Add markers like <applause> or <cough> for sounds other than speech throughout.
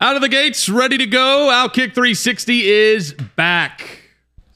Out of the gates, ready to go. Outkick 360 is back.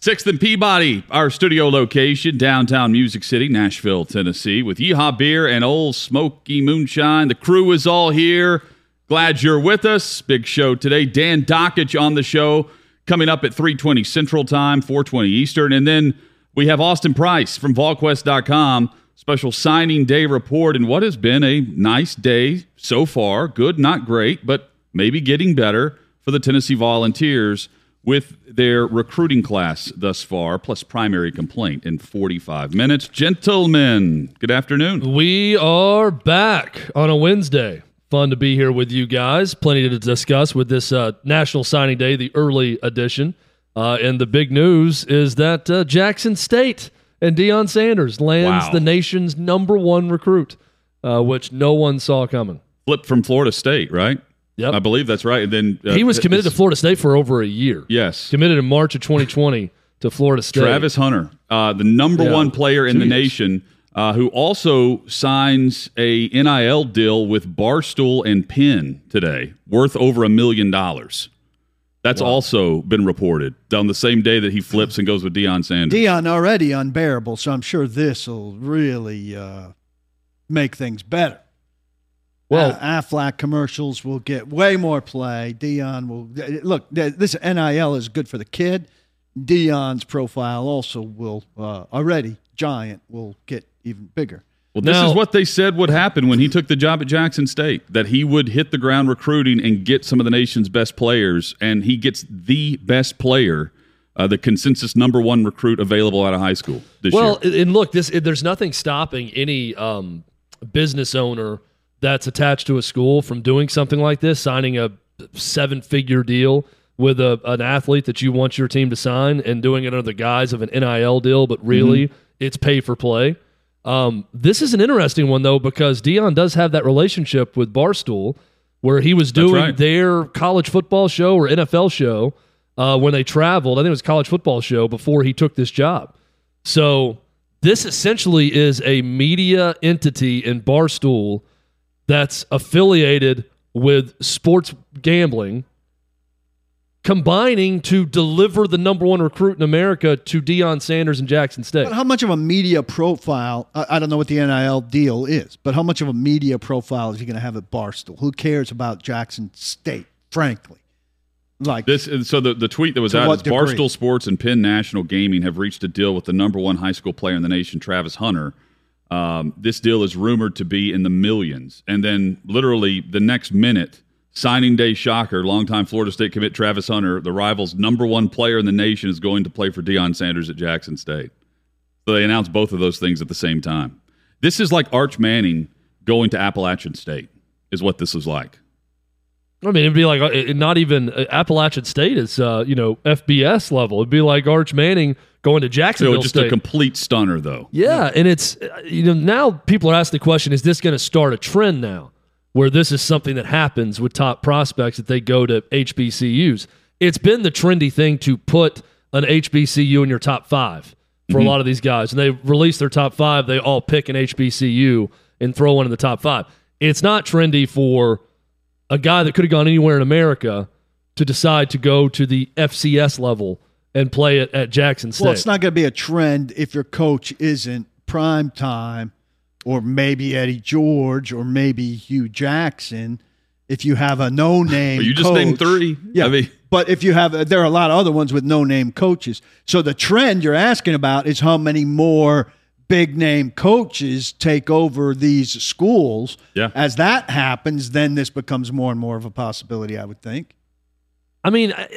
Sixth and Peabody, our studio location, downtown Music City, Nashville, Tennessee, with Yeehaw Beer and Ole Smoky Moonshine. The crew is all here. Glad you're with us. Big show today. Dan Dakich on the show, coming up at 3:20 Central Time, 4:20 Eastern, and then we have Austin Price from VolQuest.com. Special signing day report, and what has been a nice day so far. Good, not great, but maybe getting better for the Tennessee Volunteers with their recruiting class thus far, plus primary complaint in 45 minutes. Gentlemen, good afternoon. We are back on a Wednesday. Fun to be here with you guys. Plenty to discuss with this uh, National Signing Day, the early edition. Uh, and the big news is that uh, Jackson State and Deion Sanders lands Wow. the nation's number one recruit, uh, which no one saw coming. Flip from Florida State, right? Yep. I believe that's right. And then uh, he was committed to Florida State for over a year. Yes. Committed in March of 2020 to Florida State. Travis Hunter, uh, the number Yeah. one player in Two the years. nation, uh, who also signs a NIL deal with Barstool and Penn today, worth over a million dollars. That's also been reported on the same day that he flips and goes with Deion Sanders. Deion already unbearable, so I'm sure this will really uh, make things better. Well- Uh, Aflac commercials will get way more play. Deion will look. This NIL is good for the kid. Deion's profile also will uh, already giant will get even bigger. Well, this Now- is what they said would happen when he took the job at Jackson State that he would hit the ground recruiting and get some of the nation's best players, and he gets the best player, uh, the consensus number one recruit available out of high school this Well, year. and look, this there's nothing stopping any um, business owner that's attached to a school from doing something like this, signing a seven-figure deal with a, an athlete that you want your team to sign, and doing it under the guise of an NIL deal, but really it's pay for play. Um, this is an interesting one though because Deion does have that relationship with Barstool, where he was doing right. their college football show or NFL show uh, when they traveled. I think it was college football show before he took this job. So this essentially is a media entity in Barstool that's affiliated with sports gambling, combining to deliver the number one recruit in America to Deion Sanders and Jackson State. But how much of a media profile? I, I don't know what the NIL deal is, but how much of a media profile is he going to have at Barstool? Who cares about Jackson State? Frankly, like This so the, the tweet that was out what is degree? Barstool Sports and Penn National Gaming have reached a deal with the number one high school player in the nation, Travis Hunter. Um, this deal is rumored to be in the millions, and then literally the next minute, signing day shocker, longtime Florida State commit Travis Hunter, the rivals' number one player in the nation, is going to play for Deion Sanders at Jackson State. So they announced both of those things at the same time. This is like Arch Manning going to Appalachian State, is what this is like. I mean, it'd be like uh, not even uh, Appalachian State is uh, you know FBS level. It'd be like Arch Manning going to Jacksonville. So just State. a complete stunner, though. Yeah, and it's uh, you know now people are asking the question: Is this going to start a trend now, where this is something that happens with top prospects that they go to HBCUs? It's been the trendy thing to put an HBCU in your top five for a lot of these guys, and they release their top five. They all pick an HBCU and throw one in the top five. It's not trendy for a guy that could have gone anywhere in America to decide to go to the FCS level and play it at Jackson State. Well, it's not going to be a trend if your coach isn't prime time, or maybe Eddie George, or maybe Hue Jackson. If you have a no-name, <laughs> But you just coach- named three. Yeah, I mean, but if you have, there are a lot of other ones with no-name coaches. So the trend you're asking about is how many more big name coaches take over these schools. Yeah. As that happens, then this becomes more and more of a possibility, I would think. I mean, I,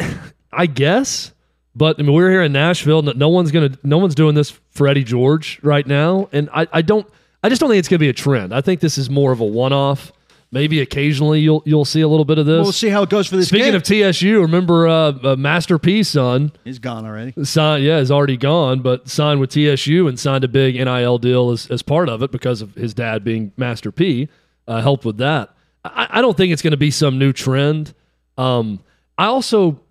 I guess, but I mean, we're here in Nashville. No, no one's gonna, no one's doing this for Eddie George right now, and I, I don't, I just don't think it's gonna be a trend. I think this is more of a one-off. Maybe occasionally you'll you'll see a little bit of this. We'll see how it goes for this Speaking of TSU, remember uh, uh, Master P's son He's gone already. signed, yeah, is already gone, but signed with TSU and signed a big NIL deal as, as part of it because of his dad being Master P, uh, helped with that. I, I don't think it's going to be some new trend. Um, I also,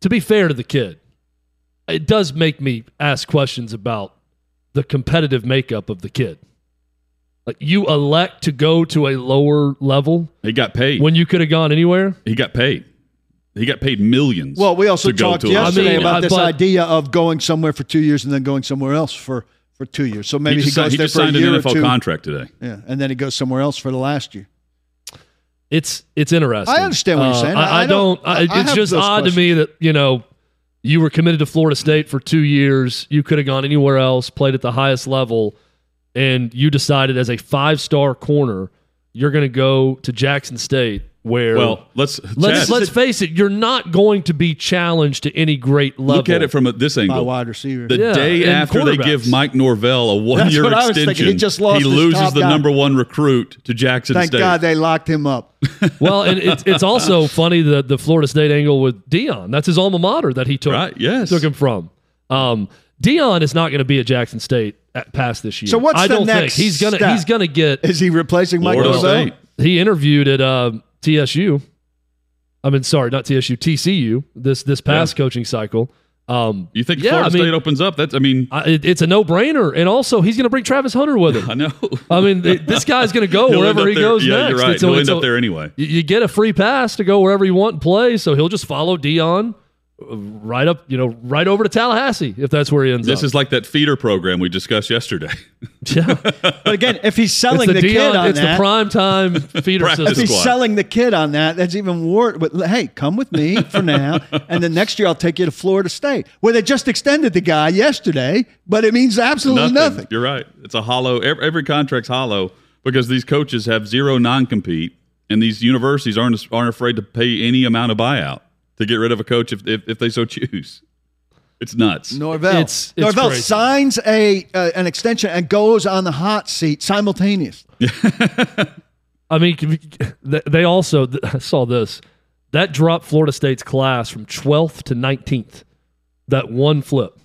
to be fair to the kid, it does make me ask questions about the competitive makeup of the kid. Like you elect to go to a lower level He got paid. when you could have gone anywhere. he got paid. He got paid millions. Well, we also talked yesterday I mean, about I- this but- idea of going somewhere for two years and then going somewhere else for, for two years. So maybe he he, goes signed, he there just for a signed an year or NFL two. contract today. Yeah, and then he goes somewhere else for the last year. it's it's interesting. I understand what you're Uh, saying. I, I- I I don't. don't- I, I it's have just those odd to me that you know you were committed to Florida State for two years. You could have gone anywhere else, played at the highest level, and you decided as a five star corner you're going to go to Jackson State, where Well, let's let's Chad, let's face it, you're not going to be challenged to any great level. look at it from a, this By angle. wide receiver. The Yeah, day and after they give Mike Norvell a one-year what I was extension. He just lost his loses the guy. number one recruit to Jackson State. Thank State. God they locked him up. <laughs> well, and it's it's also <laughs> funny the the Florida State angle with Deion. That's his alma mater that he took Right, yes. took him from. Um, Deion is not going to be at Jackson State at, past this year. So what's I the don't next think he's gonna step? he's gonna get. Is he replacing Mike Florida Norvell? State. He interviewed at uh, TSU. I mean, sorry, not TSU, TCU. This this past coaching cycle. Um, You think Yeah, Florida I mean- State opens up? That's I mean, I, it, it's a no brainer, and also he's going to bring Travis Hunter with him. <laughs> I know. I mean, th- this guy's going to go <laughs> He'll end wherever up he there- goes yeah, next. you're right. It's a- He'll it's end a- up there anyway. you, you get a free pass to go wherever you want and play, so he'll just follow Deion right up, you know, right over to Tallahassee if that's where he ends This up. This is like that feeder program we discussed yesterday. <laughs> yeah. But again, if he's selling the the, kid Deion, on it's that, the prime time feeder system. if he's squad. selling the kid on that, that's even worse. But hey, come with me for now, and then next year I'll take you to Florida State, where they just extended the guy yesterday, but it means absolutely nothing. You're right. It's a hollow. Every, every contract's hollow because these coaches have zero non-compete, and these universities aren't aren't afraid to pay any amount of buyout to get rid of a coach if if, if they so choose. It's nuts. Norvell, It's- it's Norvell crazy. signs a uh, an extension and goes on the hot seat simultaneously. <laughs> I mean, can we- th- they also <laughs> I saw this that dropped Florida State's class from 12th to 19th. That one flip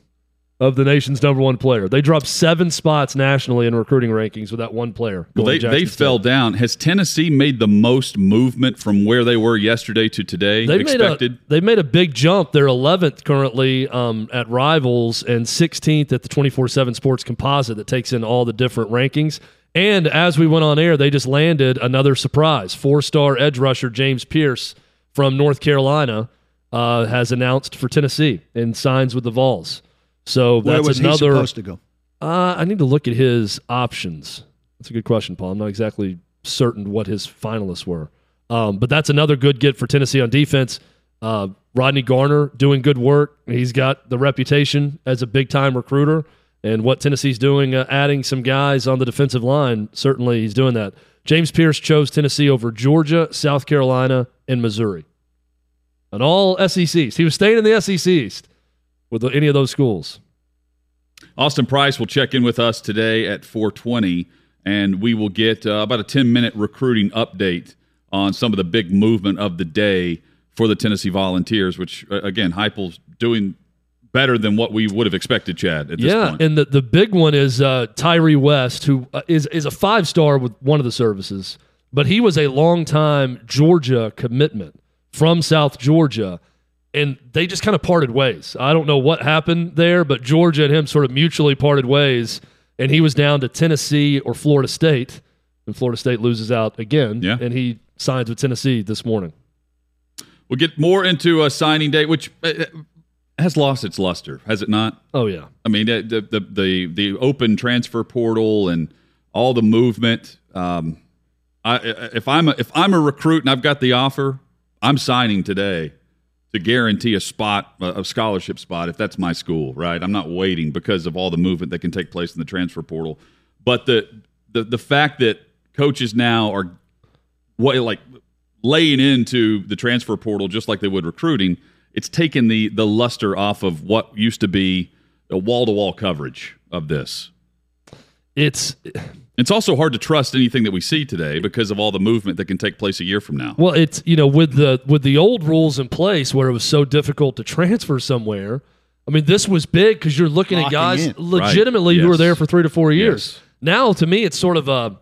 of the nation's number one player. They dropped seven spots nationally in recruiting rankings with that one player. Well, they they fell down. Has Tennessee made the most movement from where they were yesterday to today? They expected. made a they made a big jump. They're 11th currently um, at Rivals and 16th at the 24/7 Sports Composite that takes in all the different rankings. And as we went on air, they just landed another surprise. Four-star edge rusher James Pearce from North Carolina uh, has announced for Tennessee and signs with the Vols. So Where that's was he another. supposed to go? Uh, I need to look at his options. That's a good question, Paul. I'm not exactly certain what his finalists were. Um, but that's another good get for Tennessee on defense. Uh, Rodney Garner doing good work. He's got the reputation as a big time recruiter. And what Tennessee's doing, uh, adding some guys on the defensive line, certainly he's doing that. James Pearce chose Tennessee over Georgia, South Carolina, and Missouri. And all SECs. He was staying in the SEC East with any of those schools. Austin Price will check in with us today at 420, and we will get uh, about a 10 minute recruiting update on some of the big movement of the day for the Tennessee Volunteers, which, uh, again, Heupel's doing better than what we would have expected, Chad, at this yeah, point. and the, the big one is uh, Tyree West, who uh, is is a five star with one of the services, but he was a long time Georgia commitment from South Georgia, and they just kind of parted ways. I don't know what happened there, but Georgia and him sort of mutually parted ways, and he was down to Tennessee or Florida State, and Florida State loses out again, Yeah. and he signs with Tennessee this morning. We'll get more into a signing day, which uh, has lost its luster, has it not? Oh yeah, I mean, the the the the, the open transfer portal and all the movement. Um, I if I'm a, if I'm a recruit and I've got the offer, I'm signing today to guarantee a spot, a scholarship spot, if that's my school, right? I'm not waiting because of all the movement that can take place in the transfer portal. But the the the fact that coaches now are what like laying into the transfer portal just like they would recruiting, it's taken the the luster off of what used to be a wall to wall coverage of this. It's it's also hard to trust anything that we see today because of all the movement that can take place a year from now. Well, it's you know with the with the old rules in place where it was so difficult to transfer somewhere. I mean, this was big because you're looking Locking at guys in. legitimately Right. who are Yes. there for three to four years. Yes. Now, to me, it's sort of a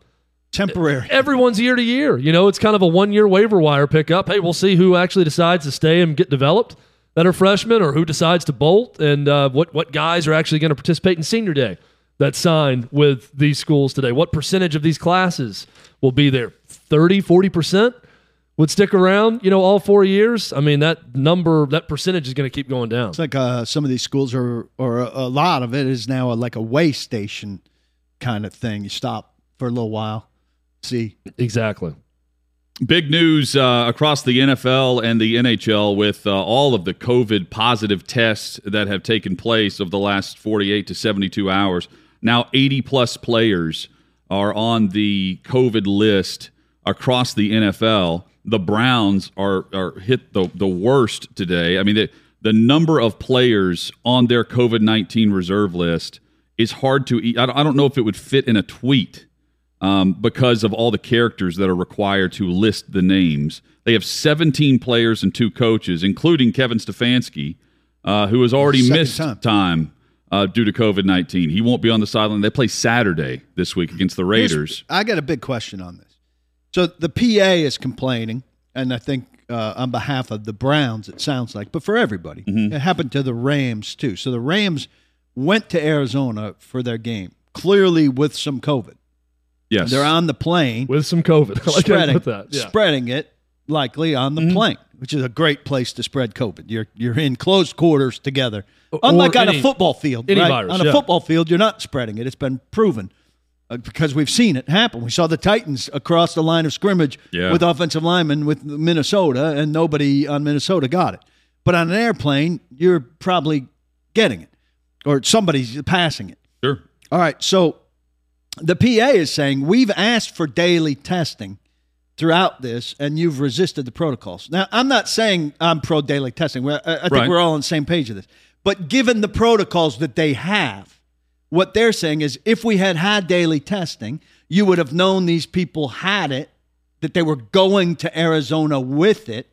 Temporary. everyone's year to year. You know, it's kind of a one year waiver wire pickup. Hey, we'll see who actually decides to stay and get developed that are freshmen, or who decides to bolt, and uh, what what guys are actually going to participate in senior day that signed with these schools today. What percentage of these classes will be there? 30, 40 percent would stick around. You know, all four years. I mean, that number, that percentage is going to keep going down. It's like uh, some of these schools are, or a, a lot of it is now a, like a way station kind of thing. You stop for a little while, see. Exactly. Big news uh, across the NFL and the NHL with uh, all of the COVID positive tests that have taken place over the last 48 to 72 hours. Now, 80 plus players are on the COVID list across the NFL. The Browns are, are hit the, the worst today. I mean, the, the number of players on their COVID 19 reserve list is hard to eat. I don't, know if it would fit in a tweet um, because of all the characters that are required to list the names. They have 17 players and two coaches, including Kevin Stefanski, uh, who has already Second missed time. time, uh, due to COVID 19. He won't be on the sideline. They play Saturday this week against the Here's- Raiders. I got a big question on this. So the PA is complaining, and I think uh, on behalf of the Browns, it sounds like, but for everybody, Mm-hmm. it happened to the Rams too. So the Rams went to Arizona for their game, clearly with some COVID. Yes. They're on the plane, With some COVID. <laughs> I like spreading, that. Yeah. spreading it likely on Mm-hmm. the plane, which is a great place to spread COVID. You're you're in close quarters together, unlike on any- a football field. any right? virus, on a yeah. football field, you're not spreading it. It's been proven uh, because we've seen it happen. We saw the Titans across the line of scrimmage Yeah. with offensive linemen with Minnesota, and nobody on Minnesota got it. But on an airplane, you're probably getting it, or somebody's passing it. Sure. All right, so the PA is saying we've asked for daily testing throughout this, and you've resisted the protocols. Now, I'm not saying I'm pro daily testing. I I think Right. we're all on the same page of this. But given the protocols that they have, what they're saying is if we had had daily testing, you would have known these people had it, that they were going to Arizona with it.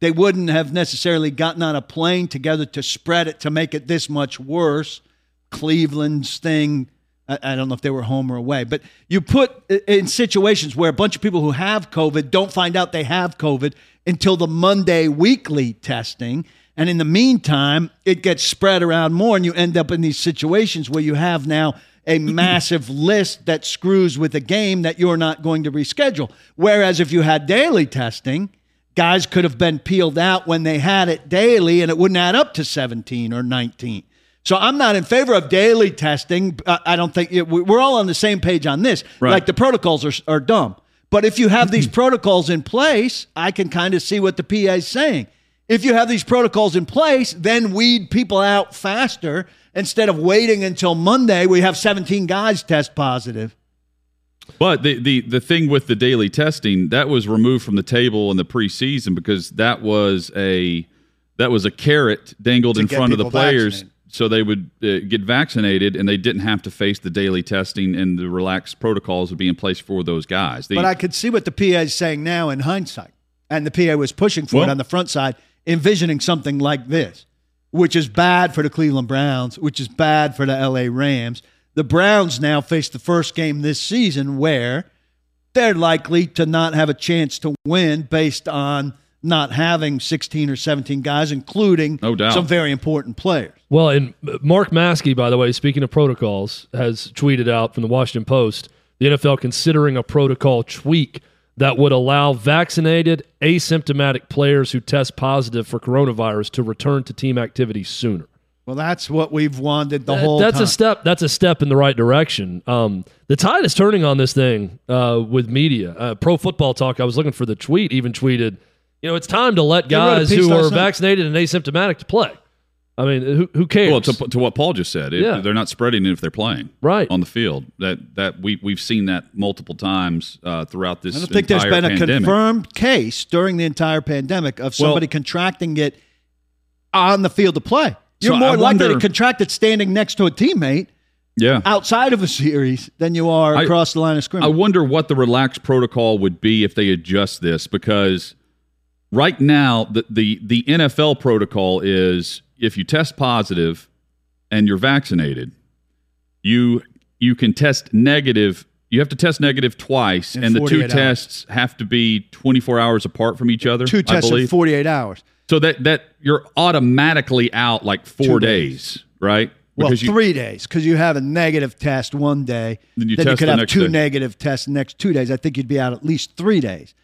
They wouldn't have necessarily gotten on a plane together to spread it to make it this much worse. Cleveland's thing, I, don't know if they were home or away, but you put in situations where a bunch of people who have COVID don't find out they have COVID until the Monday weekly testing. And in the meantime, it gets spread around more, and you end up in these situations where you have now a <clears throat> massive list that screws with a game that you're not going to reschedule. Whereas if you had daily testing, guys could have been peeled out when they had it daily and it wouldn't add up to 17 or 19. So I'm not in favor of daily testing. I I don't think we- we're all on the same page on this. Right. Like the protocols are, are dumb. But if you have these <clears throat> protocols in place, I can kind of see what the PA is saying. If you have these protocols in place, then weed people out faster instead of waiting until Monday. We have 17 guys test positive. But the, the the thing with the daily testing that was removed from the table in the preseason because that was a that was a carrot dangled in front of the players vaccinated. So they would uh, get vaccinated and they didn't have to face the daily testing and the relaxed protocols would be in place for those guys. The, But I could see what the PA is saying now in hindsight. And the PA was pushing for it on the front side, envisioning something like this, which is bad for the Cleveland Browns, which is bad for the LA Rams. The Browns now face the first game this season where they're likely to not have a chance to win based on not having 16 or 17 guys, including No some very important players. Well, and Mark Maske, by the way, speaking of protocols, has tweeted out from the Washington Post the NFL considering a protocol tweak that would allow vaccinated, asymptomatic players who test positive for coronavirus to return to team activity sooner. Well, that's what we've wanted the That- whole that's time. a step. That's a step in the right direction. Um, the tide is turning on this thing uh, with media. Uh, Pro Football Talk. I was looking for the tweet. Even tweeted, You know, it's time to let They wrote a guys who are vaccinated and asymptomatic to play. I mean, who, who cares? Well, to, to what Paul just said, it, Yeah. they're not spreading it if they're playing Right. on the field. That that we we've seen that multiple times uh, throughout this. I don't think there's been a confirmed case during the entire pandemic of somebody contracting it on the field of play. You're So more I likely wonder- to contract it standing next to a teammate Yeah, outside of a series than you are I- across the line of scrimmage. I wonder what the relaxed protocol would be if they adjust this because right now the, the the NFL protocol is if you test positive and you're vaccinated, you you can test negative. You have to test negative twice, In and the two 48 hours. tests have to be 24 hours apart from each other. Two tests in 48 hours. So that that you're automatically out like four days, days. right? Well, Because you- three days because you have a negative test one day. Then you then test you could have two day. negative tests the next two days. I think you'd be out at least three days,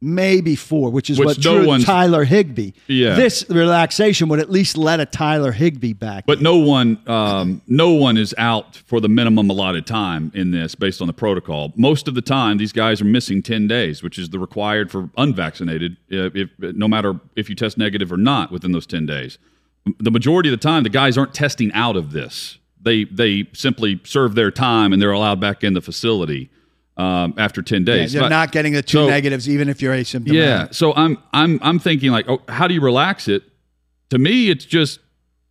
maybe four, which is Which what no drew Tyler Higbee. Yeah. This relaxation would at least let a Tyler Higbee back. But no one, um, no one is out for the minimum allotted time in this, based on the protocol. Most of the time, these guys are missing ten days, which is the required for unvaccinated. uh, If no matter if you test negative or not within those ten days, the majority of the time, the guys aren't testing out of this. They they simply serve their time and they're allowed back in the facility um, after ten Yeah, days. you're But- not getting the two so- negatives, even if you're asymptomatic. yeah. So I'm I'm I'm thinking like, oh, how do you relax it? To me, it's just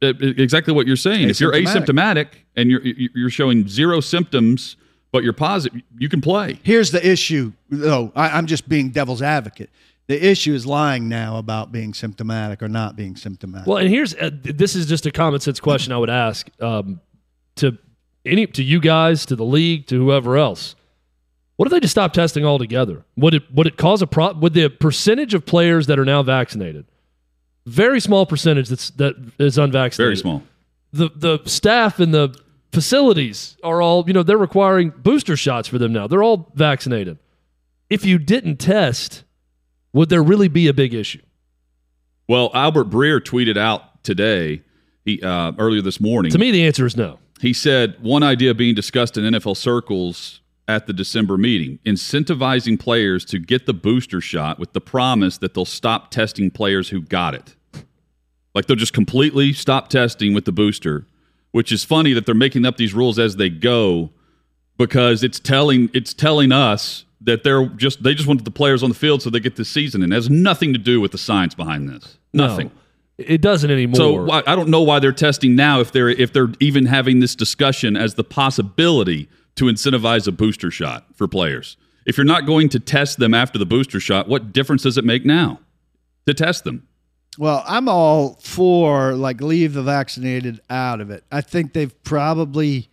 uh, exactly what you're saying. If you're Asymptomatic. asymptomatic and you're you're showing zero symptoms, but you're positive, you can play. Here's the issue, though. I, I'm just being devil's advocate. The issue is lying now about being symptomatic or not being symptomatic. Well, and here's uh, this is just a common sense question I would ask um, to any to you guys, to the league, to whoever else. What if they just stop testing altogether? Would it would it cause a problem? Would the percentage of players that are now vaccinated, very small percentage that's that is unvaccinated, Very small. the the staff and the facilities are all you know they're requiring booster shots for them now. They're all vaccinated. If you didn't test, would there really be a big issue? Well, Albert Breer tweeted out today, he uh, earlier this morning. To me, the answer is no. He said one idea being discussed in NFL circles at the December meeting incentivizing players to get the booster shot with the promise that they'll stop testing players who got it. Like they'll just completely stop testing with the booster, which is funny that they're making up these rules as they go because it's telling it's telling us that they're just they just wanted the players on the field so they get this season and it has nothing to do with the science behind this. Nothing. No, it doesn't anymore. So I don't know why they're testing now if they're if they're even having this discussion as the possibility to incentivize a booster shot for players. If you're not going to test them after the booster shot, what difference does it make now to test them? Well, I'm all for like leave the vaccinated out of it. I think they've probably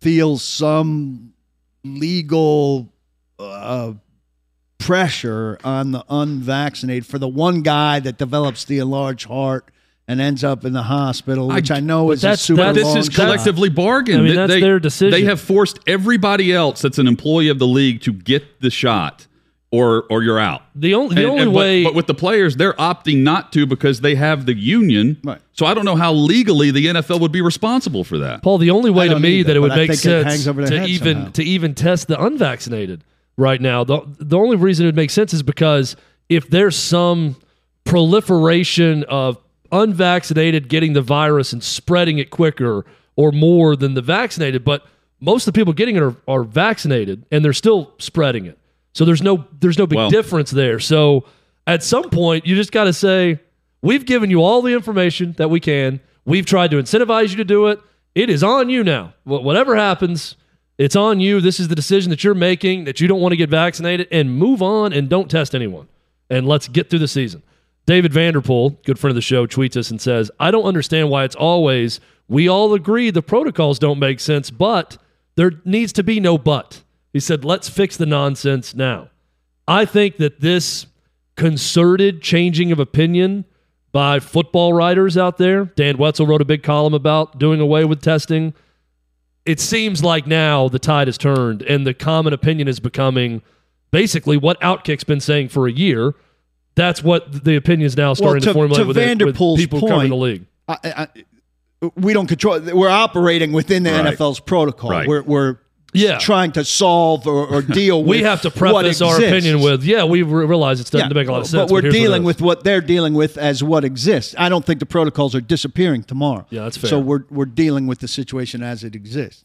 feel some legal uh, pressure on the unvaccinated for the one guy that develops the enlarged heart and ends up in the hospital, which I, know but is a super that's- This long is shot. collectively bargained. I mean, They- that's they, their decision. They have forced everybody else that's an employee of the league to get the shot, or or you're out. the only the And- only and- way but, with the players, they're opting not to because they have the union. Right. So I don't know how legally the NFL would be responsible for that. Paul, the only way to me either, that it would I make sense hangs over to even somehow. to even test the unvaccinated right now. The the only reason it would make sense is because if there's some proliferation of unvaccinated getting the virus and spreading it quicker or more than the vaccinated, but most of the people getting it are, are vaccinated and they're still spreading it. So there's no there's no big Well- difference there. So at some point you just got to say we've given you all the information that we can. We've tried to incentivize you to do it. It is on you now. Whatever happens, it's on you. This is the decision that you're making that you don't want to get vaccinated and move on and don't test anyone. And let's get through the season. David Vanderpool, good friend of the show, tweets us and says, I don't understand why it's always, we all agree the protocols don't make sense, but there needs to be no but. He said, let's fix the nonsense now. I think that this concerted changing of opinion by football writers out there, Dan Wetzel wrote a big column about doing away with testing. It seems like now the tide has turned and the common opinion is becoming basically what Outkick's been saying for a year. That's what the opinion is now starting to- to, formulate to with, it- with Vanderpool's people covering point, the league. I, I, we don't control. We're operating within the Right. NFL's protocol. Right. We're, we're Yeah. trying to solve or, or <laughs> deal with. we have to what preface our exists. opinion with, yeah, we realize it doesn't make a lot of sense. But we're here's what it dealing is. with what they're dealing with as what exists. I don't think the protocols are disappearing tomorrow. Yeah, that's fair. So we're we're dealing with the situation as it exists.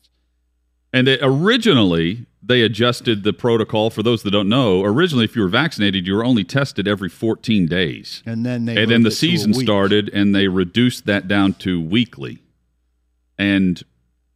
And they, originally, they adjusted the protocol. For those that don't know, originally, if you were vaccinated, you were only tested every 14 days. And then they and then the moved it to a season started, and they reduced that down to weekly. And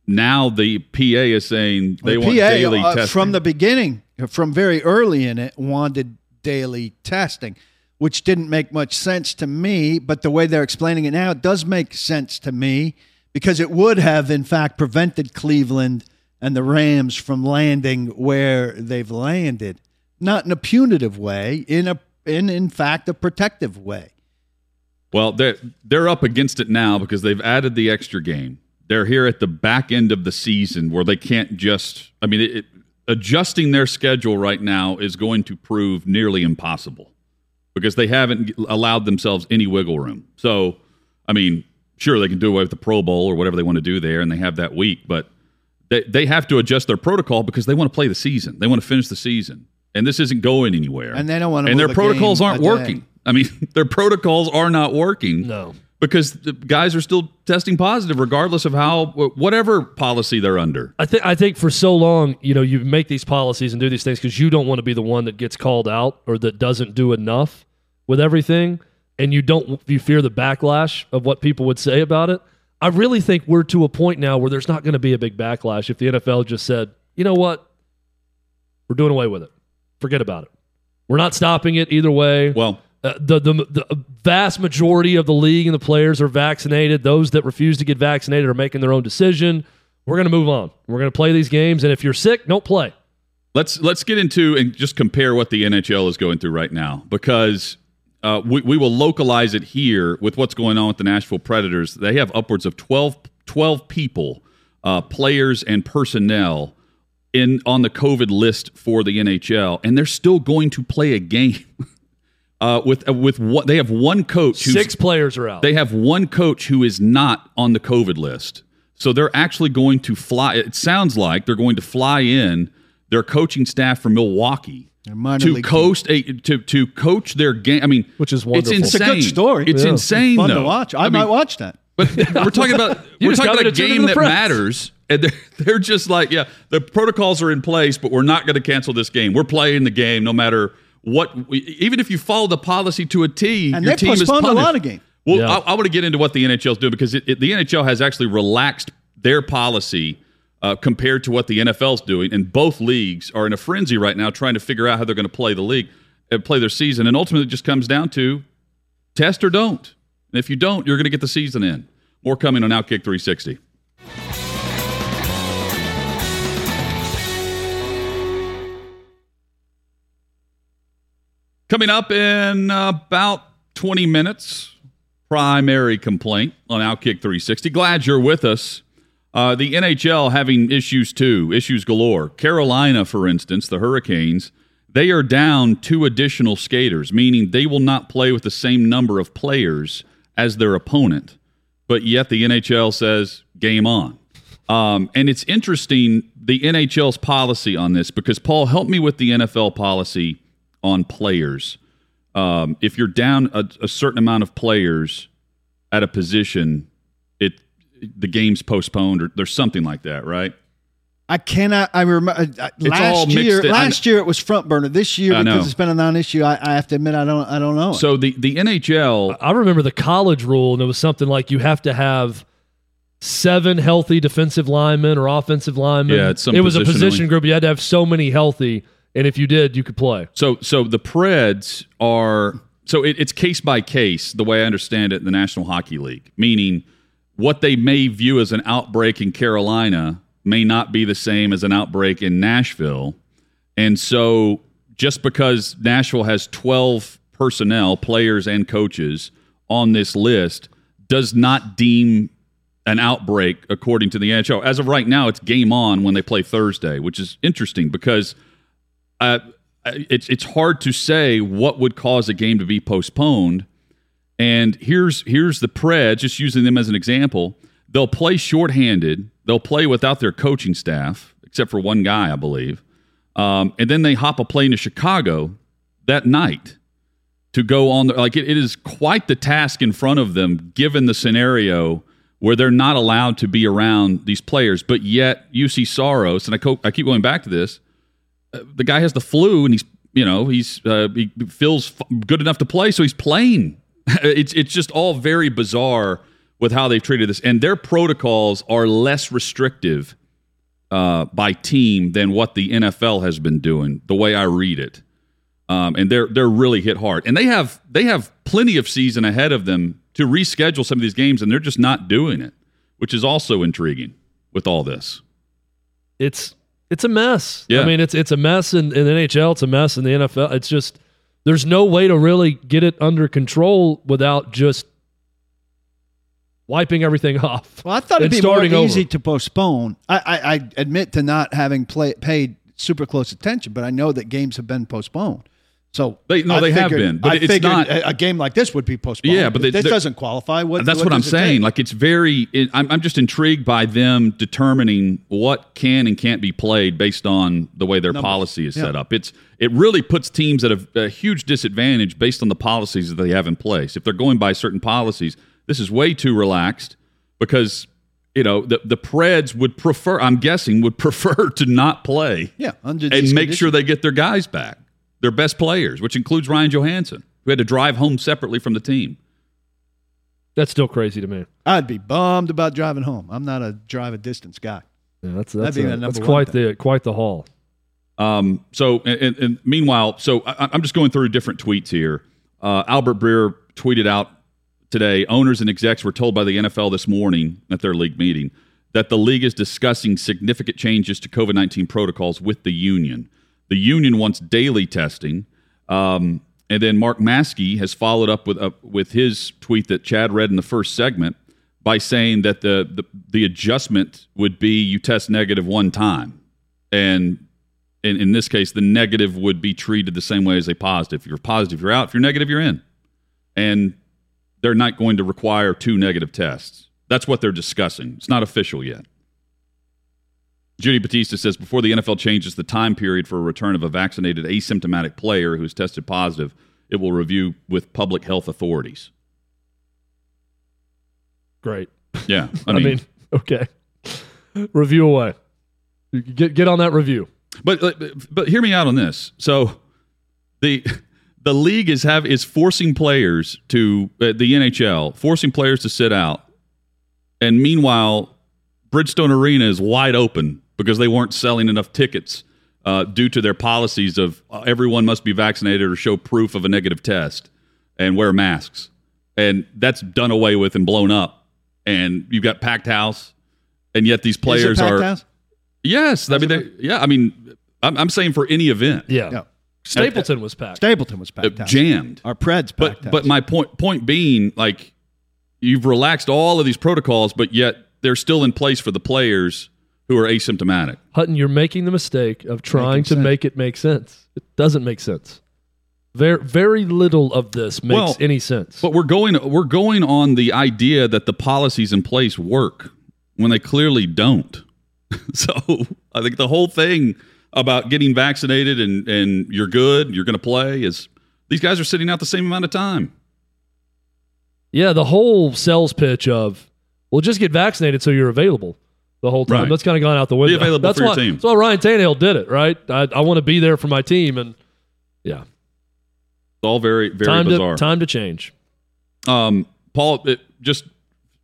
now the PA is saying they The want PA, daily uh, testing. from the beginning, from very early in it, wanted daily testing, which didn't make much sense to me. But the way they're explaining it now, it does make sense to me because it would have, in fact, prevented Cleveland and the Rams from landing where they've landed, not in a punitive way, in a in in fact a protective way. Well, they're they're up against it now because they've added the extra game. They're here at the back end of the season where they can't just. I mean, it, adjusting their schedule right now is going to prove nearly impossible because they haven't allowed themselves any wiggle room. So, I mean, sure they can do away with the Pro Bowl or whatever they want to do there, and they have that week, but they they have to adjust their protocol because they want to play the season. They want to finish the season, and this isn't going anywhere. And they don't want to And their move a protocols aren't working. I mean, <laughs> their protocols are not working no. because the guys are still testing positive, regardless of how whatever policy they're under. I think I think for so long, you know, you make these policies and do these things because you don't want to be the one that gets called out or that doesn't do enough with everything, and you don't you fear the backlash of what people would say about it. I really think we're to a point now where there's not going to be a big backlash if the NFL just said, you know what, we're doing away with it, forget about it. We're not stopping it either way. Well, Uh, the, the the vast majority of the league and the players are vaccinated. Those that refuse to get vaccinated are making their own decision. We're going to move on. We're going to play these games, and if you're sick, don't play. let's let's get into and just compare what the NHL is going through right now because uh, we, we will localize it here with what's going on with the Nashville Predators. They have upwards of 12, 12 people, uh, players and personnel in on the COVID list for the NHL, and they're still going to play a game. <laughs> Uh, with uh, with what they have one coach who's Six players are out. They have one coach who is not on the COVID list. So they're actually going to fly. It sounds like they're going to fly in their coaching staff from Milwaukee to league coach a to to coach their game. I mean, Which is It's wonderful. insane. It's It's a good story. It's Yeah. insane. Fun though. to watch. I, mean, might watch that. but <laughs> we're talking about <laughs> we're talking about a game that press. matters, and they're, <laughs> they're just like, yeah, the protocols are in place, but we're not going to cancel this game. We're playing the game no matter what. We, even if you follow the policy to a T, And your they team is postponed a punished. lot of games. Well, Yeah. I, I want to get into what the NHL is doing because it, it, the NHL has actually relaxed their policy uh, compared to what the NFL is doing, and both leagues are in a frenzy right now trying to figure out how they're going to play the league, uh, play their season, and ultimately it just comes down to test or don't. And if you don't, you're going to get the season in. More coming on Outkick 360. Coming up in about 20 minutes, primary complaint on Outkick 360. Glad you're with us. Uh, the NHL having issues too, issues galore. Carolina, for instance, the Hurricanes, they are down two additional skaters, meaning they will not play with the same number of players as their opponent. But yet the NHL says game on. Um, and it's interesting the NHL's policy on this because Paul, help me with the NFL policy on players. Um, if you're down a, a certain amount of players at a position, it the game's postponed or there's something like that, right? I cannot. I remember uh, last year. in. Last year it was front burner. This year because it's been a non-issue. I, I have to admit I don't. I don't know. So the the NHL I remember the college rule, and it was something like you have to have seven healthy defensive linemen or offensive linemen. Yeah, it's some it was a positionally. position group. You had to have so many healthy, and if you did, you could play. So, so the Preds are so it, it's case by case. The way I understand it, in the National Hockey League, meaning what they may view as an outbreak in Carolina may not be the same as an outbreak in Nashville, and so just because Nashville has twelve personnel, players and coaches on this list, does not deem an outbreak according to the NHL. As of right now, it's game on when they play Thursday, which is interesting because uh, it's it's hard to say what would cause a game to be postponed. And here's here's the Preds, just using them as an example. They'll play shorthanded. They'll play without their coaching staff. except for one guy, I believe. Um, and then they hop a plane to Chicago that night to go on. The, like it, it is quite the task in front of them, given the scenario where they're not allowed to be around these players. But yet, Juuse Saros, and I, co- I keep going back to this. Uh, the guy has the flu, and he's you know he's uh, he feels f- good enough to play, so he's playing. <laughs> it's it's just all very bizarre with how they've treated this, and their protocols are less restrictive uh, by team than what the NFL has been doing. The way I read it, um, and they're they're really hit hard, and they have they have plenty of season ahead of them to reschedule some of these games, and they're just not doing it, which is also intriguing with all this. It's it's a mess. Yeah. I mean, it's it's a mess in, in the NHL. It's a mess in the NFL. It's just there's no way to really get it under control without just wiping everything <laughs> off. Well, I thought it'd be more easy over. to postpone. I, I, I admit to not having play, paid super close attention, but I know that games have been postponed. So They- no, I they have figured- been, but I it's figured not- a, a game like this would be postponed. Yeah, but they- this doesn't qualify. What, That's what what, I'm saying. take? Like it's very. It, I'm, I'm just intrigued by them determining what can and can't be played based on the way their policy is Yeah. set up. It's it really puts teams at a, a huge disadvantage based on the policies that they have in place. If they're going by certain policies, this is way too relaxed because you know the the Preds would prefer. I'm guessing would <laughs> prefer to not play yeah, and make sure they get their guys back, their best players, which includes Ryan Johansen, who had to drive home separately from the team. That's still crazy to me. I'd be bummed about driving home. I'm not a drive a distance guy. Yeah, that's That'd that's, be a- that's quite thing. the quite the haul. Um, so, and, and- and meanwhile, so I, I'm just going through different tweets here. Uh, Albert Breer tweeted out today owners and execs were told by the NFL this morning at their league meeting that the league is discussing significant changes to COVID 19 protocols with the union. The union wants daily testing. Um, and then Mark Maske has followed up with, uh, with his tweet that Chad read in the first segment by saying that the, the, the adjustment would be you test negative one time. And in, in this case, the negative would be treated the same way as a positive. If you're positive, you're out. If you're negative, you're in. And they're not going to require two negative tests. That's what they're discussing. It's not official yet. Judy Batista says before the NFL changes the time period for a return of a vaccinated asymptomatic player who's tested positive, it will review with public health authorities. Great. Yeah, <laughs> I I mean, mean, okay. Review away. Get get on that review. But but- but hear me out on this. So the the league is have is forcing players to uh, the NHL forcing players to sit out, and meanwhile, Bridgestone Arena is wide open because they weren't selling enough tickets uh, due to their policies of uh, everyone must be vaccinated or show proof of a negative test and wear masks, and that's done away with and blown up, and you've got packed house, and yet these Is it players packed are. house? Yes, I mean, they, yeah. I mean, I'm, I'm saying for any event, Yeah. Yeah. Stapleton was packed. Stapleton was uh, packed house. jammed. Our Preds But packed house. but my point point being, like, you've relaxed all of these protocols, but yet they're still in place for the players who are asymptomatic. Hutton, you're making the mistake of trying Making to sense. make it make sense. It doesn't make sense. Very very little of this makes Well, any sense. But we're going we're going on the idea that the policies in place work when they clearly don't. <laughs> so I think the whole thing about getting vaccinated and and you're good, you're going to play is these guys are sitting out the same amount of time. Yeah, the whole sales pitch of, well, just get vaccinated so you're available the whole time. Right. That's kind of gone out the window. Be available that's for your why, team. That's why Ryan Tannehill did it, right? I, I want to be there for my team, and yeah, It's all very very time bizarre. to time to change. Um, Paul, it, just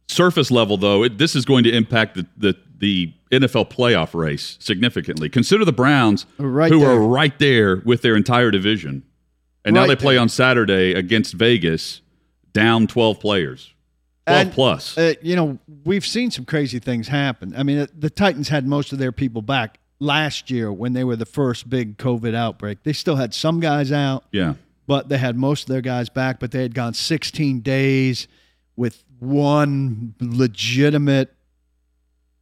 surface level though, it, this is going to impact the, the the NFL playoff race significantly. Consider the Browns, Right who there. are right there with their entire division, and now Right they play there. on Saturday against Vegas, down twelve players, And, plus. Uh, you know, we've seen some crazy things happen. I mean, uh, the Titans had most of their people back last year when they were the first big COVID outbreak. They still had some guys out, yeah, but they had most of their guys back. But they had gone 16 days with one legitimate,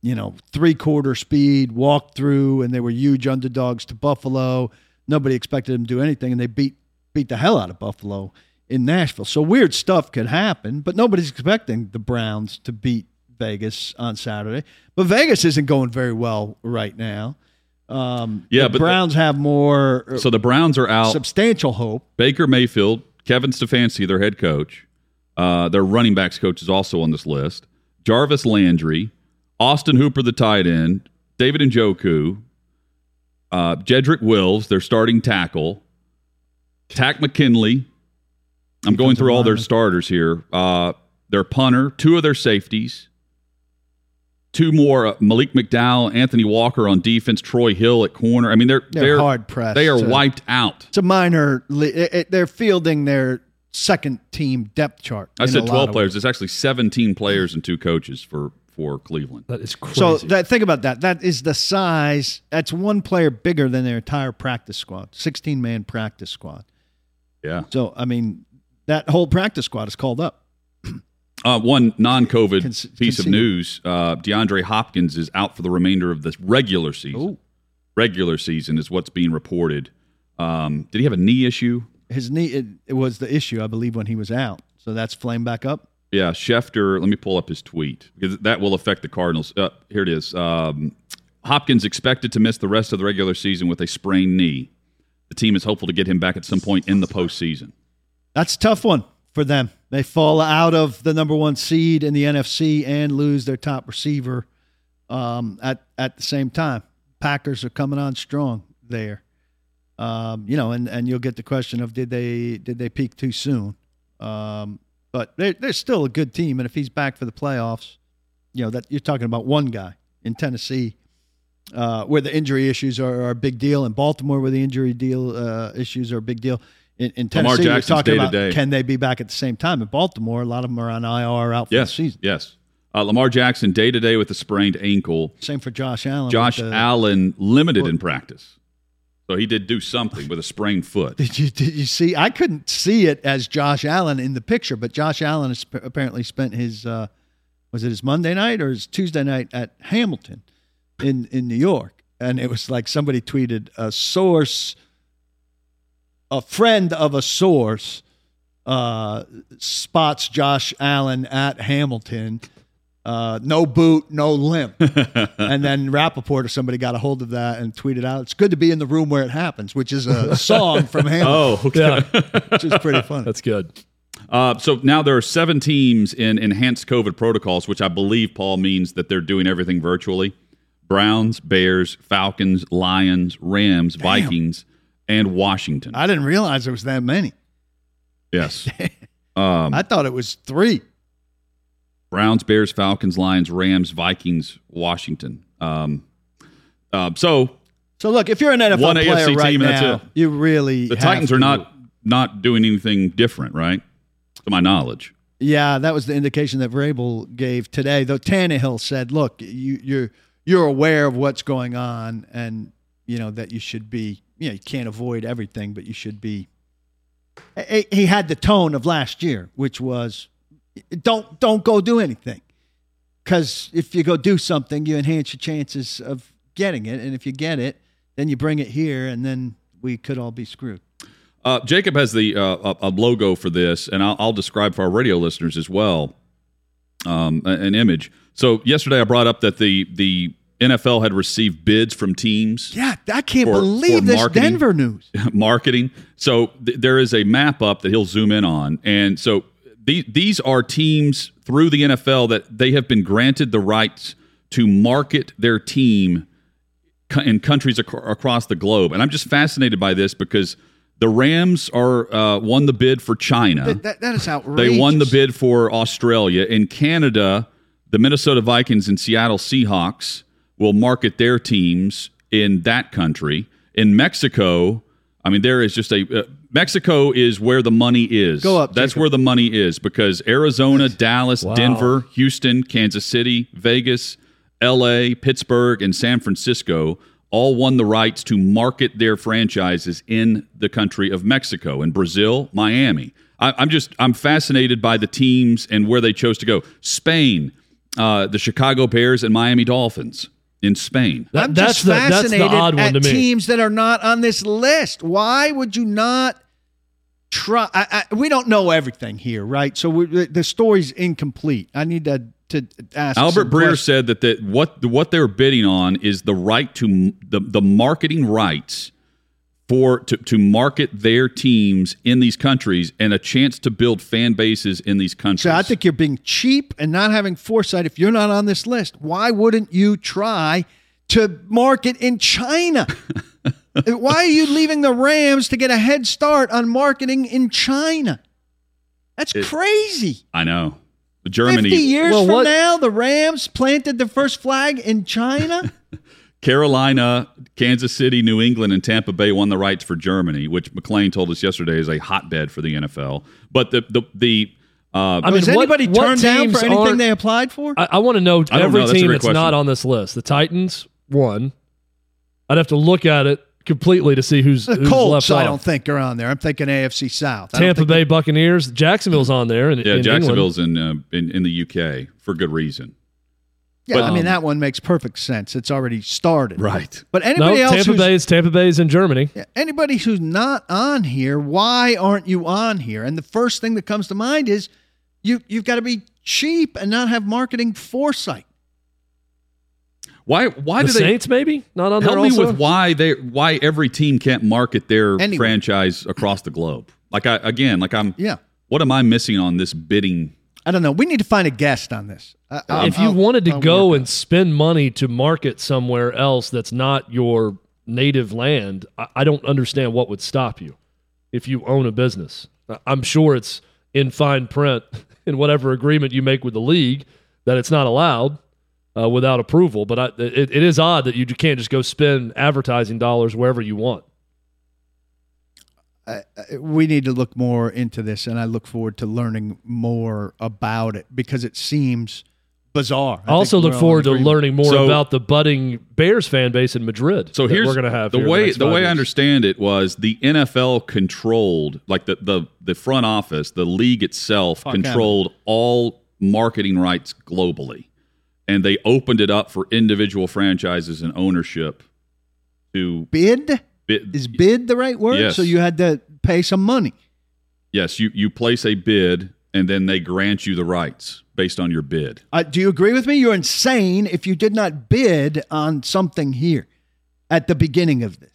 you know, three quarter speed walk through, and they were huge underdogs to Buffalo. Nobody expected them to do anything, and they beat beat the hell out of Buffalo in Nashville. So weird stuff could happen, but nobody's expecting the Browns to beat Vegas on Saturday. But Vegas isn't going very well right now. Um, Yeah, the but the- Browns have more uh, So the Browns are out. substantial hope. Baker Mayfield, Kevin Stefanski, their head coach. Uh, their running backs coach is also on this list. Jarvis Landry, Austin Hooper, the tight end, David Njoku, uh, Jedrick Wills, their starting tackle, Takk McKinley. I'm going through all their starters here. Uh, their punter, two of their safeties, two more uh, Malik McDowell, Anthony Walker on defense, Troy Hill at corner. I mean, they're They're hard pressed They are to- wiped out. It's a minor. li- It, it- they're fielding their second team depth chart. I said 12 players. ways. It's actually 17 players and two coaches for for Cleveland. That is crazy. So that, think about that. That is the size. That's one player bigger than their entire practice squad, 16 man practice squad. Yeah. So, I mean, that whole practice squad is called up. Uh, one non-COVID Cons- piece of news: uh, DeAndre Hopkins is out for the remainder of the regular season. Ooh. Regular season is what's being reported. Um, did he have a knee issue? His knee, it, it was the issue, I believe, when he was out. So that's flamed back up. Yeah, Schefter. Let me pull up his tweet because that will affect the Cardinals. Uh, here it is. Um, Hopkins expected to miss the rest of the regular season with a sprained knee. The team is hopeful to get him back at some point in the postseason. That's a tough one for them. They fall out of the number one seed in the NFC and lose their top receiver um, at at the same time. Packers are coming on strong there. Um, you know, and, and you'll get the question of did they did they peak too soon? Um, but they're, they're still a good team, and if he's back for the playoffs, you know that you're talking about one guy in Tennessee, uh, where the injury issues are, are a big deal, in Baltimore where the injury deal uh, issues are a big deal. In, in Lamar Tennessee, you're talking about day. can they be back at the same time? In Baltimore, a lot of them are on IR out for Yes, the season. yes. Uh, Lamar Jackson day to day with a sprained ankle. Same for Josh Allen. Josh the- Allen limited in practice, so he did do something with a sprained foot. <laughs> Did you did you see? I couldn't see it as Josh Allen in the picture, but Josh Allen apparently spent his uh, was it his Monday night or his Tuesday night at Hamilton in in New York, and it was like somebody tweeted a source, a friend of a source, uh, spots Josh Allen at Hamilton. Uh, no boot, no limp. <laughs> and then Rapoport or somebody got a hold of that and tweeted out, It's good to be in the room where it happens, which is a <laughs> song from Hamilton, Oh, okay. yeah, <laughs> which is pretty funny. that's good. Uh, so now there are seven teams in enhanced COVID protocols, which I believe Paul means that they're doing everything virtually. Browns, Bears, Falcons, Lions, Rams, Vikings, and Washington. I didn't realize there was that many. yes. <laughs> Um, I thought it was three. Browns, Bears, Falcons, Lions, Rams, Vikings, Washington. Um, uh, so So look, if you're an NFL One player AFC right team now, it. you really the Titans are not not doing anything different, right? To my knowledge. Yeah, that was the indication that Vrabel gave today. Though Tannehill said, "Look, you, you're you're aware of what's going on, and you know that you should be. You know, you can't avoid everything, but you should be." He- had the tone of last year, which was, "Don't don't go do anything, because if you go do something, you enhance your chances of getting it, and if you get it, then you bring it here, and then we could all be screwed." Uh, Jacob has the uh, a, a logo for this, and I'll, I'll describe for our radio listeners as well um, an image. So yesterday I brought up that the the NFL had received bids from teams Yeah, I can't For- believe for this. Denver news. <laughs> marketing. So th- there is a map up that he'll zoom in on, and so these these are teams through the NFL that they have been granted the rights to market their team co- in countries ac- across the globe. And I'm just fascinated by this because the Rams are uh, won the bid for China. That, that, that is outrageous. They won the bid for Australia. In Canada, the Minnesota Vikings and Seattle Seahawks will market their teams in that country. In Mexico, I mean, there is just a uh, Mexico is where the money is. Go up, That's Jacob. where the money is because Arizona, Dallas, Wow. Denver, Houston, Kansas City, Vegas, L.A., Pittsburgh, and San Francisco all won the rights to market their franchises in the country of Mexico and Brazil, Miami. I, I'm just I'm fascinated by the teams and where they chose to go. Spain, uh, the Chicago Bears and Miami Dolphins in Spain. That- I'm that's just the that's fascinated the odd one at to me. teams that are not on this list. Why would you not try? I, I, we don't know everything here, right? So we, the story's incomplete. I need to to ask. Albert some Breer questions. said that the, what what they're bidding on is the right to the the marketing rights for to, to market their teams in these countries and a chance to build fan bases in these countries. So I think you're being cheap and not having foresight. If you're not on this list, why wouldn't you try to market in China? <laughs> why are you leaving the Rams to get a head start on marketing in China? That's crazy. I know. Germany, 50 years Well, from what- now, the Rams planted the first flag in China? <laughs> Carolina, Kansas City, New England, and Tampa Bay won the rights for Germany, which McLean told us yesterday is a hotbed for the NFL. But the the the uh, I mean, Was what- anybody what turned down for anything they applied for? I, I want to know every know. That's team great that's question. not on this list. The Titans won. I'd have to look at it completely to see who's, the who's Colts, left I off. don't think, are on there. I'm thinking AFC South. Tampa Bay Buccaneers, Jacksonville's on there, and yeah, in England. Jacksonville's in, uh, in in the UK for good reason. Yeah, But, I mean, um, that one makes perfect sense. It's already started. Right. But No, anybody else Tampa who's, Bay's Tampa Bay's in Germany. Yeah, anybody who's not on here, why aren't you on here? And the first thing that comes to mind is you you've got to be cheap and not have marketing foresight. Why why the do they Saints maybe not on help there me also? with why they why every team can't market their Anyway. franchise across the globe? Like I again, like I'm Yeah. what am I missing on this bidding? I don't know. We need to find a guest on this. I'll- if you I'll- wanted to I'll go and spend money to market somewhere else that's not your native land, I, I don't understand what would stop you if you own a business. I'm sure it's in fine print <laughs> in whatever agreement you make with the league that it's not allowed uh, without approval. But I, it, it is odd that you can't just go spend advertising dollars wherever you want. Uh, we need to look more into this, and I look forward to learning more about it because it seems bizarre. I also look forward to learning more So- about the budding Bears fan base in Madrid. So that here's we're going to have the way next the five way I understand it was the NFL controlled like the the the front office, the league itself Fuck controlled all marketing rights globally, and they opened it up for individual franchises and ownership to bid. Bid. Is bid the right word? Yes. So you had to pay some money. yes, you you place a bid, and then they grant you the rights based on your bid. Uh, do you agree with me? You're insane if you did not bid on something here at the beginning of this.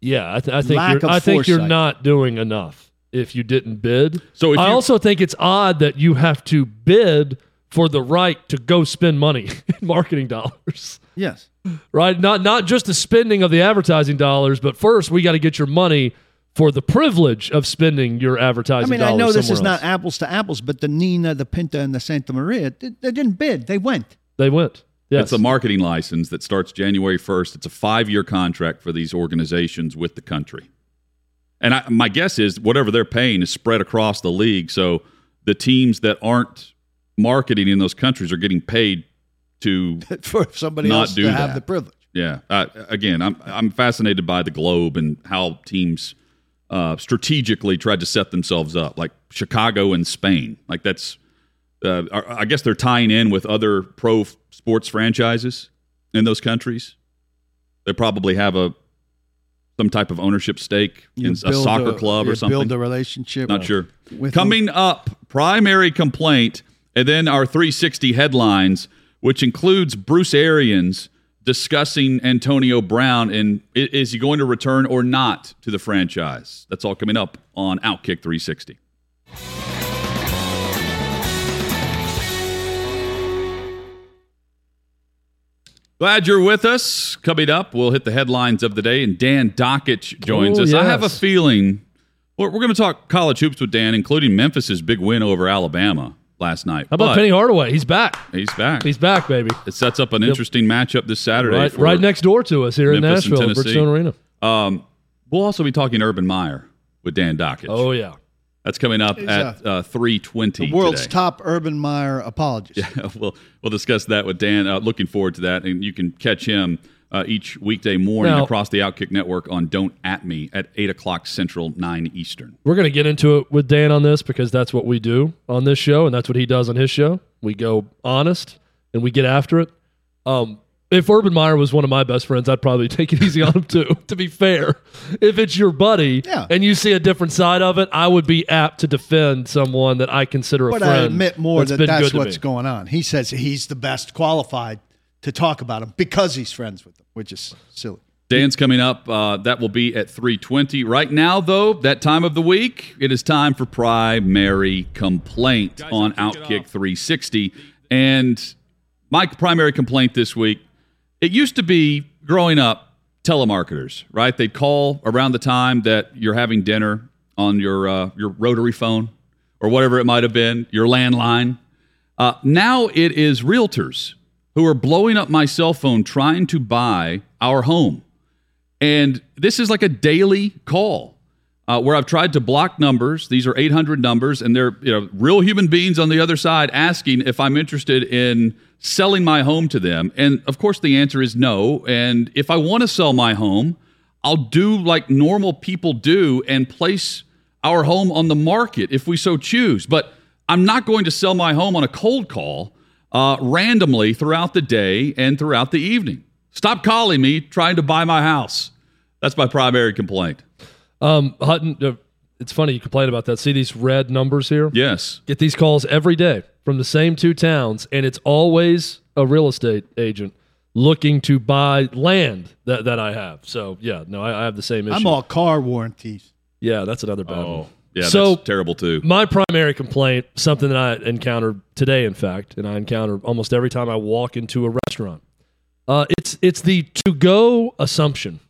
Yeah, I, th- I think Lack you're, of I think you're not doing enough if you didn't bid. So if I also think it's odd that you have to bid for the right to go spend money <laughs> in marketing dollars. Yes. Right? Not not just the spending of the advertising dollars, but first we got to get your money for the privilege of spending your advertising dollars. I advertising mean, I know this is somewhere not apples to apples, but the Nina, the Pinta, and the Santa Maria, they, they didn't bid. They went. They went. Yes. It's a marketing license that starts January 1st. It's a five year contract for these organizations with the country. And I, my guess is whatever they're paying is spread across the league. So the teams that aren't marketing in those countries are getting paid to, <laughs> for somebody Not else do to have that. the privilege. yeah. Uh, again, I'm, I'm fascinated by the globe and how teams uh, strategically tried to set themselves up, like Chicago and Spain. Like that's, uh, I guess they're tying in with other pro f- sports franchises in those countries. They probably have a some type of ownership stake You in a soccer club you or something. Build a relationship. Not sure. Coming up, primary complaint, and then our 360 headlines, which includes Bruce Arians discussing Antonio Brown and is he going to return or not to the franchise? That's all coming up on Outkick 360. Glad you're with us. Coming up, we'll hit the headlines of the day, and Dan Dakich joins Oh, us. I have a feeling we're, we're going to talk college hoops with Dan, including Memphis's big win over Alabama last night. How about But Penny Hardaway? He's back. He's back. He's back, baby. it sets up an interesting matchup this Saturday. Right, right next door to us here Memphis in Nashville, at Tennessee. Bridgestone Arena. Um, we'll also be talking Urban Meyer with Dan Dakich. Oh yeah. That's coming up He's at uh, 320 The world's today. top Urban Meyer apologist. <laughs> Yeah, we'll we'll discuss that with Dan. Uh, looking forward to that, and you can catch him uh, each weekday morning Now- across the Outkick Network on Don't At Me at eight o'clock Central, nine Eastern. We're going to get into it with Dan on this because that's what we do on this show, and that's what he does on his show. We go honest and we get after it. Um, if Urban Meyer was one of my best friends, I'd probably <laughs> take it easy on him too. To be fair, if it's your buddy Yeah. and you see a different side of it, I would be apt to defend someone that I consider a But friend. I admit more that's that that's what's going on. He says he's the best qualified to talk about him because he's friends with them, which is silly. Dan's coming up. Uh, that will be at 320. Right now, though, that time of the week, it is time for primary complaint on Outkick 360. And my primary complaint this week, it used to be growing up, telemarketers, right? They'd call around the time that you're having dinner on your uh, your rotary phone or whatever it might have been, your landline. Uh, now it is realtors who are blowing up my cell phone trying to buy our home. And this is like a daily call uh, where I've tried to block numbers. These are 800 numbers, and they're you know real human beings on the other side asking if I'm interested in selling my home to them. And of course, the answer is no. And if I want to sell my home, I'll do like normal people do and place our home on the market if we so choose. But I'm not going to sell my home on a cold call uh, randomly throughout the day and throughout the evening. Stop calling me trying to buy my house. That's my primary complaint. Um, Hutton, uh, it's funny you complain about that. See these red numbers here? Yes. Get these calls every day from the same two towns, and it's always a real estate agent looking to buy land that, that I have. So yeah, no, I, I have the same issue. I'm all car warranties. yeah, that's another bad one. Yeah, So- that's terrible too. My primary complaint, something that I encountered today, in fact, and I encounter almost every time I walk into a restaurant. Uh, it's it's the to go assumption.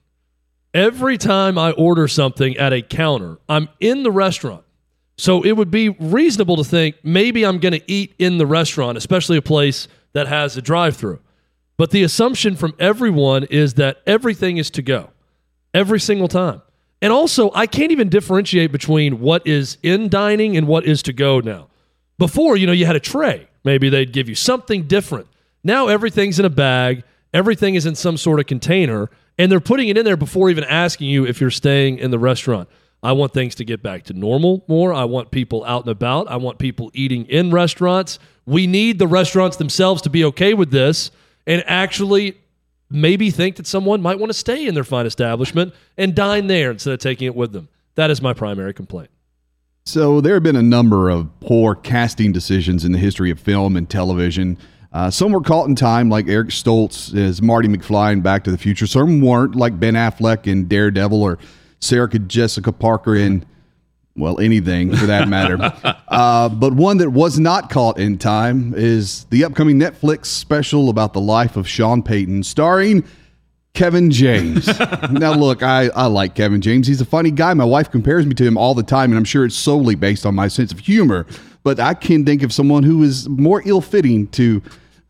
Every time I order something at a counter, I'm in the restaurant. So it would be reasonable to think maybe I'm going to eat in the restaurant, especially a place that has a drive through. But the assumption from everyone is that everything is to go every single time. And also, I can't even differentiate between what is in dining and what is to go now. Before, you know, you had a tray. Maybe they'd give you something different. Now everything's in a bag, everything is in some sort of container, and they're putting it in there before even asking you if you're staying in the restaurant. I want things to get back to normal more. I want people out and about. I want people eating in restaurants. We need the restaurants themselves to be okay with this and actually maybe think that someone might want to stay in their fine establishment and dine there instead of taking it with them. That is my primary complaint. So there have been a number of poor casting decisions in the history of film and television. Uh, some were caught in time, like Eric Stoltz as Marty McFly in Back to the Future. Some weren't, like Ben Affleck in Daredevil or Sarah Jessica Parker in, well, anything for that matter. <laughs> uh, but one that was not caught in time is the upcoming Netflix special about the life of Sean Payton, starring Kevin James. <laughs> now, look, I, I like Kevin James. He's a funny guy. My wife compares me to him all the time, and I'm sure it's solely based on my sense of humor. But I can think of someone who is more ill fitting to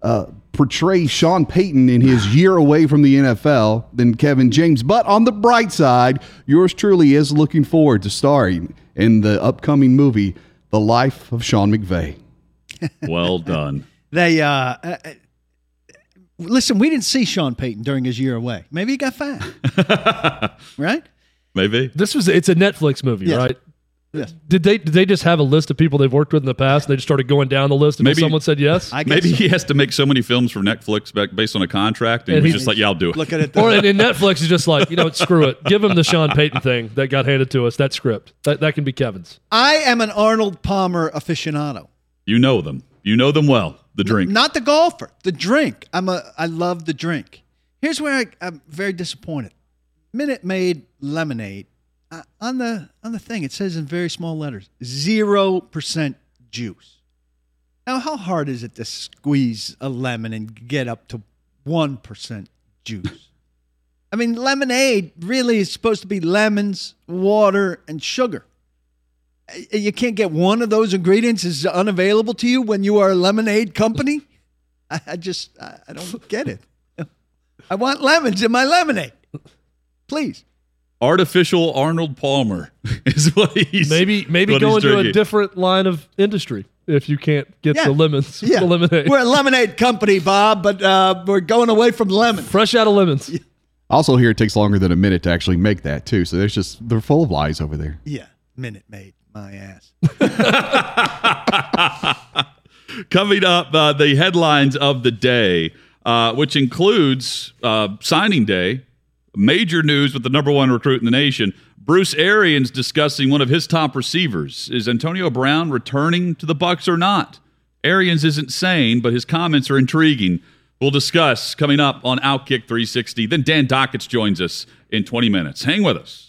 uh, portray Sean Payton in his <sighs> year away from the NFL than Kevin James. But on the bright side, yours truly is looking forward to starring in the upcoming movie, The Life of Sean McVay. <laughs> Well done. They uh, uh, uh, listen. We didn't see Sean Payton during his year away. Maybe he got fat, <laughs> right? Maybe. This was it's a Netflix movie, Yes. right? Yes. Did they did they just have a list of people they've worked with in the past and they just started going down the list and Maybe- someone said yes? I guess Maybe so. he has to make so many films for Netflix back- based on a contract, and, And he's he- just like, "Yeah, I'll do it." Look at it. or though. and, and Netflix is just like, you know, screw it. Give him the Sean Payton thing that got handed to us. That script. That that can be Kevin's. I am an Arnold Palmer aficionado. You know them. You know them well. The drink. Not the golfer, the drink. I'm a I love the drink. Here's where I, I'm very disappointed. Minute Maid lemonade uh, on the on the thing it says in very small letters zero percent juice. Now, how hard is it to squeeze a lemon and get up to one percent juice? I mean, lemonade really is supposed to be lemons, water, and sugar. Uh, You can't get one of those ingredients is unavailable to you when you are a lemonade company. I, just I don't get it. <laughs> I want lemons in my lemonade, please. Artificial Arnold Palmer <laughs> is what he's Maybe maybe what go into a different line of industry if you can't get Yeah. the lemons. <laughs> Yeah, the lemonade. We're a lemonade company, Bob, but uh, we're going away from lemons. Fresh out of lemons. Also, here it takes longer than a minute to actually make that too. So there's just they're full of lies over there. Yeah, Minute Maid, my ass. <laughs> Coming up, uh, the headlines of the day. uh, which includes uh, signing day, major news with the number one recruit in the nation. Bruce Arians discussing one of his top receivers. Is Antonio Brown returning to the Bucs or not? Arians isn't saying, but his comments are intriguing. We'll discuss coming up on Outkick 360. Then Dan Dakich joins us in 20 minutes. Hang with us.